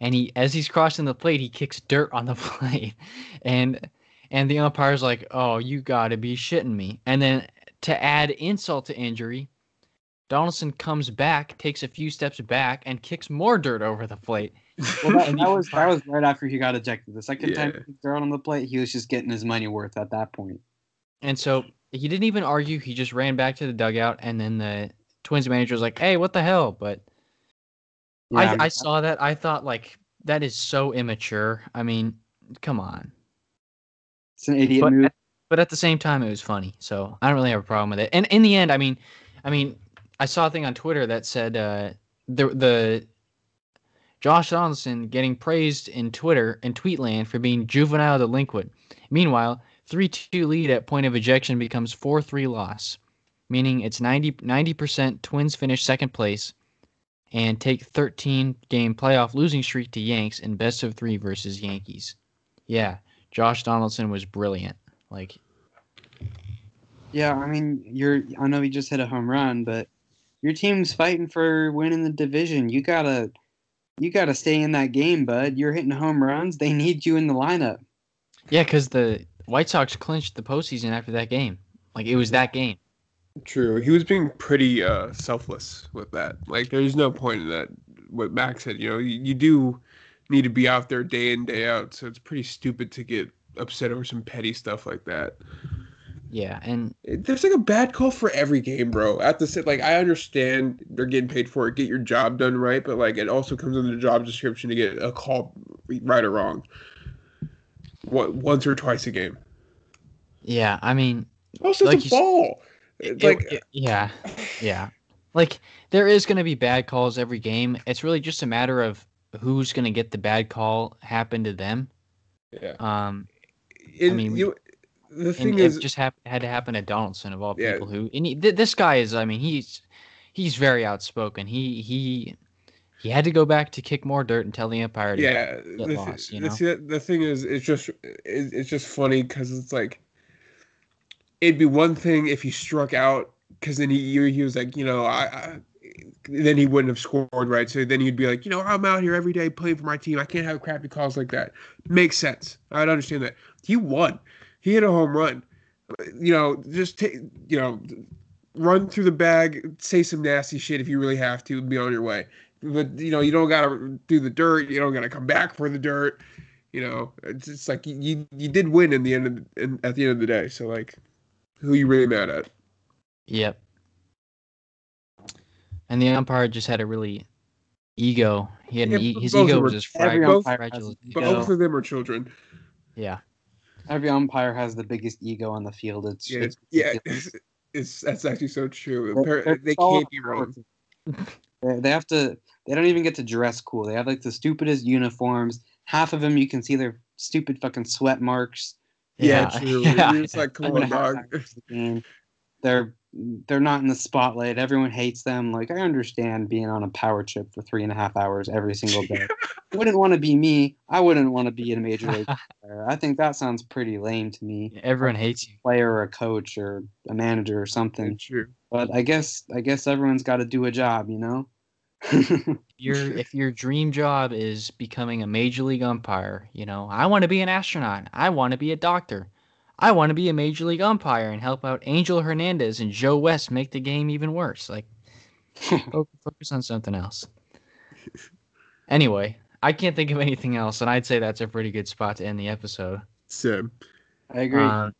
and he as he's crossing the plate, he kicks dirt on the plate, and and the umpire's like, "Oh, you got to be shitting me!" And then to add insult to injury, Donaldson comes back, takes a few steps back, and kicks more dirt over the plate. Well, that, that was that was right after he got ejected. The second time Yeah. he threw it on the plate, he was just getting his money worth at that point. And so he didn't even argue. He just ran back to the dugout, and then the Twins manager was like, "Hey, what the hell?" But Yeah, I, mean, I saw that. I thought like that is so immature. I mean, come on. it's an idiot But move. at, but at the same time, it was funny. So I don't really have a problem with it. And in the end, I mean, I mean, I saw a thing on Twitter that said uh, the the Josh Donaldson getting praised in Twitter and Tweetland for being juvenile delinquent. Meanwhile, three two lead at point of ejection becomes four three loss, meaning it's 90 percent Twins finish second place and take 13 game playoff losing streak to Yanks in best of three versus Yankees. Yeah, Josh Donaldson was brilliant. Like, Yeah, I mean, you're. I know you just hit a home run, but your team's fighting for winning the division. You gotta, you gotta stay in that game, bud. You're hitting home runs. They need you in the lineup. yeah, because the White Sox clinched the postseason after that game. Like, it was that game. True. He was being pretty uh, selfless with that. Like, there's no point in that. What Max said, you know, you, you do need to be out there day in day out. So it's pretty stupid to get upset over some petty stuff like that. Yeah, and There's like a bad call for every game, bro. At the sa- like, I understand they're getting paid for it. Get your job done right, but like, it also comes in the job description to get a call right or wrong. What once or twice a game. yeah, I mean, Also, Like it's you a s- ball. It- like it- yeah, yeah. Like, there is going to be bad calls every game. It's really just a matter of who's going to get the bad call happen to them. yeah. Um, And mean, you, the and thing it is, just hap- had to happen to Donaldson of all Yeah. people who and he, th- this guy is I mean he's he's very outspoken. He he he had to go back to kick more dirt and tell the umpire to yeah. get The, th- lost, you the- know? see, the thing is, it's just, it, it's just funny because it's like, it'd be one thing if he struck out because then he he was like, you know, I, I, then he wouldn't have scored right. So then he'd be like, you know, I'm out here every day playing for my team. I can't have crappy calls like that. Makes sense. I'd understand that. He won. He hit a home run. You know, just take, you know, run through the bag, say some nasty shit if you really have to, and be on your way. But you know, you don't gotta do the dirt. You don't gotta come back for the dirt. You know, it's just like you you, did win in the end of the, in, at the end of the day. So like, who you really mad at? Yep. And the umpire just had a really ego. He had an Yeah, e- b- his ego was just fragile. umpire fragile has as- an But both of them are children. yeah. Every umpire has the biggest ego on the field. It's Yeah, it's yeah. ridiculous. It's that's actually so true. They're- they're They can't be wrong. They, they have to. They don't even get to dress cool. They have like the stupidest uniforms. Half of them you can see their stupid fucking sweat marks. Yeah, true. Yeah. It's like, come Two on, and a half dog. the game. They're they're not in the spotlight. Everyone hates them. Like I understand being on a power trip for three and a half hours every single day. wouldn't want to be me. I wouldn't want to be in a major league. player. I think that sounds pretty lame to me. Everyone hates you. Player or a coach or a manager or something. True. But I guess I guess everyone's got to do a job, you know. Your if your dream job is becoming a major league umpire, you know, I want to be an astronaut. I want to be a doctor. I want to be a major league umpire and help out Angel Hernandez and Joe West make the game even worse. Like focus on something else. Anyway, I can't think of anything else, and I'd say that's a pretty good spot to end the episode. Sam. I agree. Um,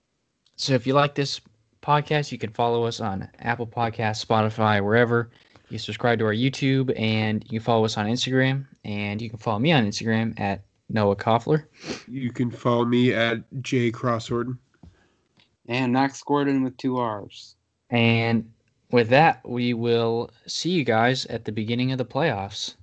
so if you like this podcast, you can follow us on Apple Podcasts, Spotify, wherever. You subscribe to our YouTube, and you can follow us on Instagram, and you can follow me on Instagram at Noah Coffler. You can follow me at J Crossword. And Max Gordon with two R's. And with that, we will see you guys at the beginning of the playoffs.